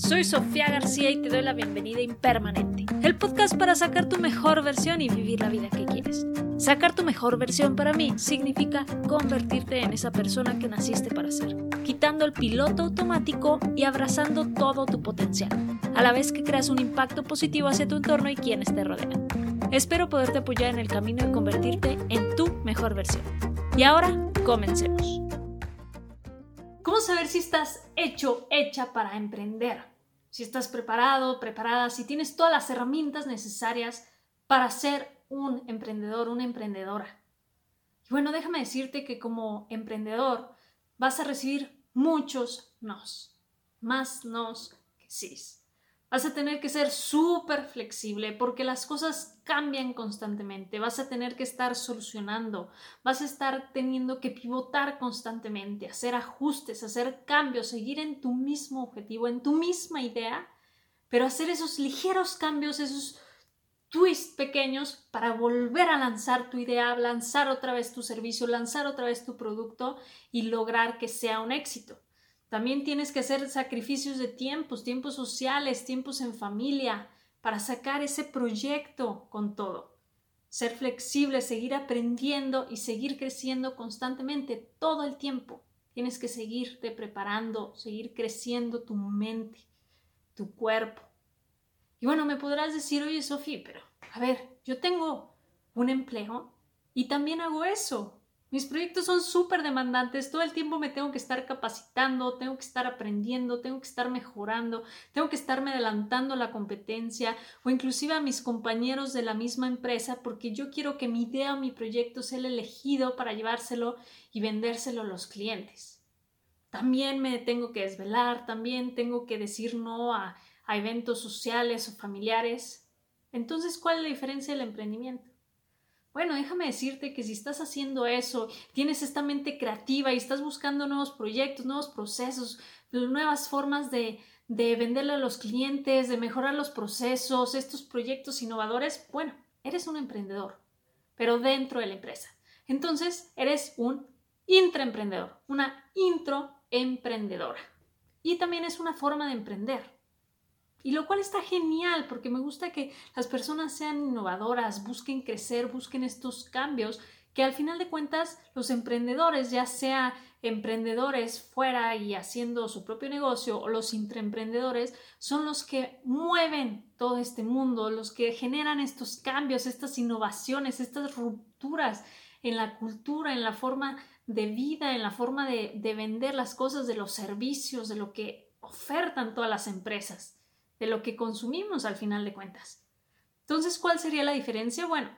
Soy Sofía García y te doy la bienvenida Impermanente, el podcast para sacar tu mejor versión y vivir la vida que quieres. Sacar tu mejor versión para mí significa convertirte en esa persona que naciste para ser, quitando el piloto automático y abrazando todo tu potencial, a la vez que creas un impacto positivo hacia tu entorno y quienes te rodean. Espero poderte apoyar en el camino de convertirte en tu mejor versión. Y ahora, comencemos. ¿Cómo saber si estás hecho, hecha para emprender? Si estás preparado, preparada, si tienes todas las herramientas necesarias para ser un emprendedor, una emprendedora. Y bueno, déjame decirte que como emprendedor vas a recibir muchos nos, más nos que sís. Vas a tener que ser súper flexible porque las cosas cambian constantemente. Vas a tener que estar solucionando. Vas a estar teniendo que pivotar constantemente, hacer ajustes, hacer cambios, seguir en tu mismo objetivo, en tu misma idea, pero hacer esos ligeros cambios, esos twists pequeños para volver a lanzar tu idea, lanzar otra vez tu servicio, lanzar otra vez tu producto y lograr que sea un éxito. También tienes que hacer sacrificios de tiempos, tiempos sociales, tiempos en familia, para sacar ese proyecto con todo. Ser flexible, seguir aprendiendo y seguir creciendo constantemente todo el tiempo. Tienes que seguirte preparando, seguir creciendo tu mente, tu cuerpo. Y bueno, me podrás decir, oye, Sofía, pero a ver, yo tengo un empleo y también hago eso. Mis proyectos son súper demandantes, todo el tiempo me tengo que estar capacitando, tengo que estar aprendiendo, tengo que estar mejorando, tengo que estarme adelantando a la competencia o inclusive a mis compañeros de la misma empresa porque yo quiero que mi idea o mi proyecto sea el elegido para llevárselo y vendérselo a los clientes. También me tengo que desvelar, también tengo que decir no a, a eventos sociales o familiares. Entonces, ¿cuál es la diferencia del emprendimiento? Bueno, déjame decirte que si estás haciendo eso, tienes esta mente creativa y estás buscando nuevos proyectos, nuevos procesos, nuevas formas de, de venderle a los clientes, de mejorar los procesos, estos proyectos innovadores, bueno, eres un emprendedor, pero dentro de la empresa. Entonces, eres un intraemprendedor, una introemprendedora. Y también es una forma de emprender. Y lo cual está genial porque me gusta que las personas sean innovadoras, busquen crecer, busquen estos cambios, que al final de cuentas los emprendedores, ya sea emprendedores fuera y haciendo su propio negocio o los intraemprendedores, son los que mueven todo este mundo, los que generan estos cambios, estas innovaciones, estas rupturas en la cultura, en la forma de vida, en la forma de, de vender las cosas, de los servicios, de lo que ofertan todas las empresas de lo que consumimos al final de cuentas. Entonces, ¿cuál sería la diferencia? Bueno,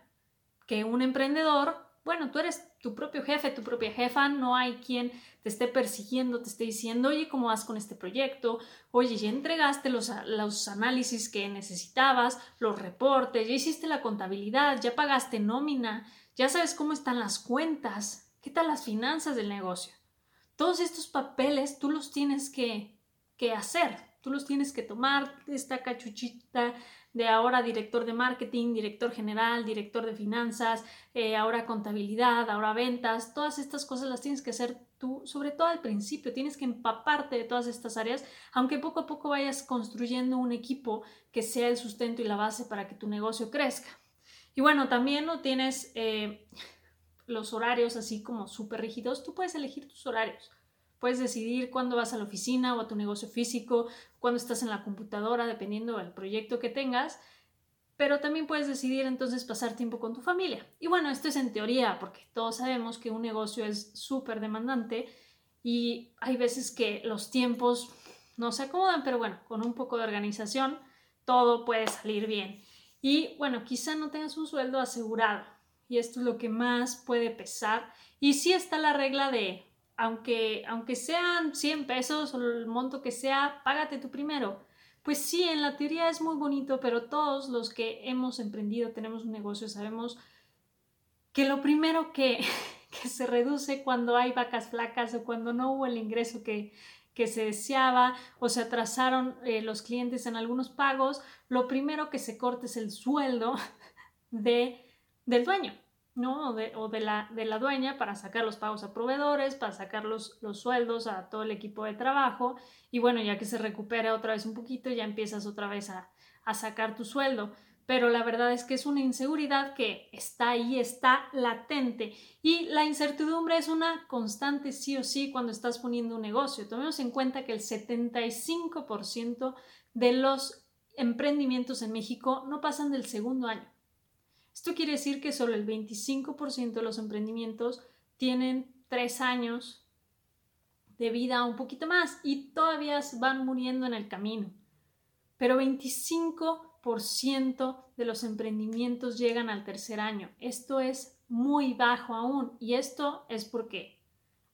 que un emprendedor, bueno, tú eres tu propio jefe, tu propia jefa, no hay quien te esté persiguiendo, te esté diciendo, oye, ¿cómo vas con este proyecto? Oye, ya entregaste los, análisis que necesitabas, los reportes, ya hiciste la contabilidad, ya pagaste nómina, ya sabes cómo están las cuentas, qué tal las finanzas del negocio. Todos estos papeles tú los tienes que, que hacer, Tú los tienes que tomar, esta cachuchita de ahora director de marketing, director general, director de finanzas, eh, ahora contabilidad, ahora ventas, todas estas cosas las tienes que hacer tú, sobre todo al principio, tienes que empaparte de todas estas áreas, aunque poco a poco vayas construyendo un equipo que sea el sustento y la base para que tu negocio crezca. Y bueno, también no tienes eh, los horarios así como súper rígidos, tú puedes elegir tus horarios. Puedes decidir cuándo vas a la oficina o a tu negocio físico, cuándo estás en la computadora, dependiendo del proyecto que tengas, pero también puedes decidir entonces pasar tiempo con tu familia. Y bueno, esto es en teoría, porque todos sabemos que un negocio es súper demandante y hay veces que los tiempos no se acomodan, pero bueno, con un poco de organización todo puede salir bien. Y bueno, quizá no tengas un sueldo asegurado y esto es lo que más puede pesar. Y sí está la regla de aunque, aunque sean 100 pesos o el monto que sea, págate tú primero. Pues sí, en la teoría es muy bonito, pero todos los que hemos emprendido, tenemos un negocio, sabemos que lo primero que, que se reduce cuando hay vacas flacas o cuando no hubo el ingreso que, que se deseaba o se atrasaron eh, los clientes en algunos pagos, lo primero que se corta es el sueldo de, del dueño. ¿No? O, de, la, de, la, dueña para sacar los pagos a proveedores, para sacar los, los, sueldos a todo el equipo de trabajo y bueno, ya que se recupere otra vez un poquito, ya empiezas otra vez a, a sacar tu sueldo. Pero la verdad es que es una inseguridad que está ahí, está latente y la incertidumbre es una constante sí o sí cuando estás poniendo un negocio. Tomemos en cuenta que el 75% de los emprendimientos en México no pasan del segundo año. Esto quiere decir que solo el 25% de los emprendimientos tienen tres años de vida, un poquito más, y todavía van muriendo en el camino. Pero 25% de los emprendimientos llegan al tercer año. Esto es muy bajo aún y esto es porque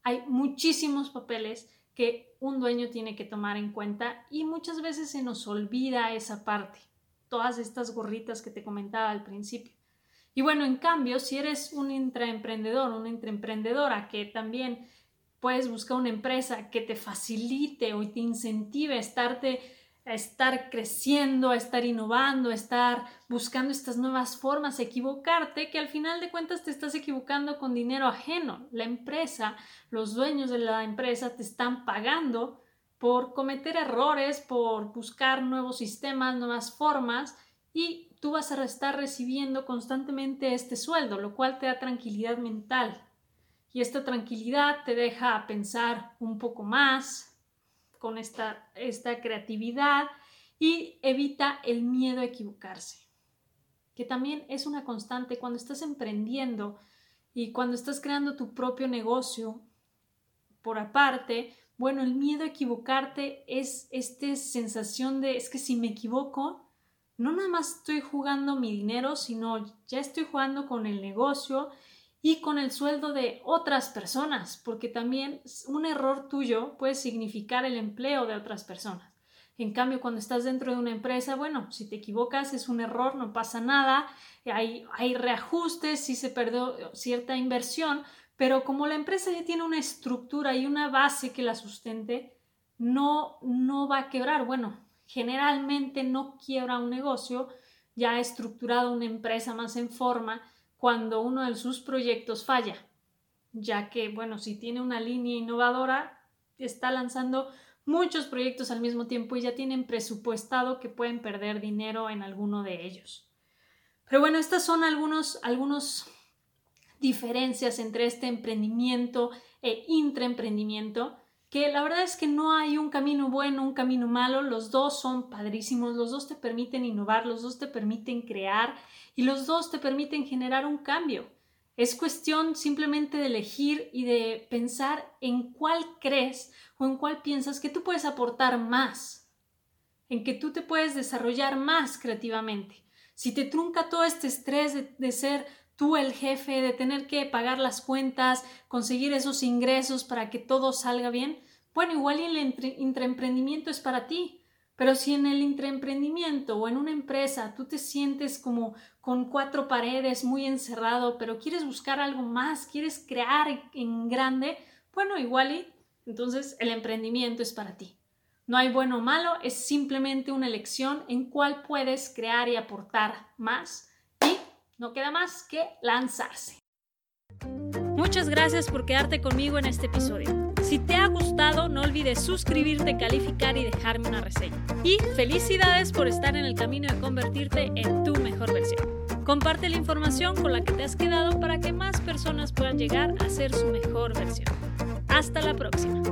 hay muchísimos papeles que un dueño tiene que tomar en cuenta y muchas veces se nos olvida esa parte, todas estas gorritas que te comentaba al principio. Y bueno, en cambio, si eres un intraemprendedor, una intraemprendedora que también puedes buscar una empresa que te facilite o te incentive a, estarte, a estar creciendo, a estar innovando, a estar buscando estas nuevas formas, a equivocarte, que al final de cuentas te estás equivocando con dinero ajeno. La empresa, los dueños de la empresa te están pagando por cometer errores, por buscar nuevos sistemas, nuevas formas y tú vas a estar recibiendo constantemente este sueldo, lo cual te da tranquilidad mental. Y esta tranquilidad te deja pensar un poco más con esta, esta creatividad y evita el miedo a equivocarse, que también es una constante cuando estás emprendiendo y cuando estás creando tu propio negocio por aparte. Bueno, el miedo a equivocarte es esta sensación de es que si me equivoco, no nada más estoy jugando mi dinero, sino ya estoy jugando con el negocio y con el sueldo de otras personas, porque también un error tuyo puede significar el empleo de otras personas. En cambio, cuando estás dentro de una empresa, bueno, si te equivocas es un error, no pasa nada, hay, hay reajustes, si se perdió cierta inversión, pero como la empresa ya tiene una estructura y una base que la sustente, no, no va a quebrar. Bueno, generalmente no quiebra un negocio ya estructurado una empresa más en forma cuando uno de sus proyectos falla, ya que, bueno, si tiene una línea innovadora, está lanzando muchos proyectos al mismo tiempo y ya tienen presupuestado que pueden perder dinero en alguno de ellos. Pero bueno, estas son algunos, algunos diferencias entre este emprendimiento e intraemprendimiento que la verdad es que no hay un camino bueno, un camino malo, los dos son padrísimos, los dos te permiten innovar, los dos te permiten crear y los dos te permiten generar un cambio. Es cuestión simplemente de elegir y de pensar en cuál crees o en cuál piensas que tú puedes aportar más, en que tú te puedes desarrollar más creativamente. Si te trunca todo este estrés de, de ser tú el jefe, de tener que pagar las cuentas, conseguir esos ingresos para que todo salga bien, bueno, igual y el intraemprendimiento es para ti. Pero si en el intraemprendimiento o en una empresa tú te sientes como con cuatro paredes, muy encerrado, pero quieres buscar algo más, quieres crear en grande, bueno, igual y entonces el emprendimiento es para ti. No hay bueno o malo, es simplemente una elección en cuál puedes crear y aportar más no queda más que lanzarse. Muchas gracias por quedarte conmigo en este episodio. Si te ha gustado, no olvides suscribirte, calificar y dejarme una reseña. Y felicidades por estar en el camino de convertirte en tu mejor versión. Comparte la información con la que te has quedado para que más personas puedan llegar a ser su mejor versión. Hasta la próxima.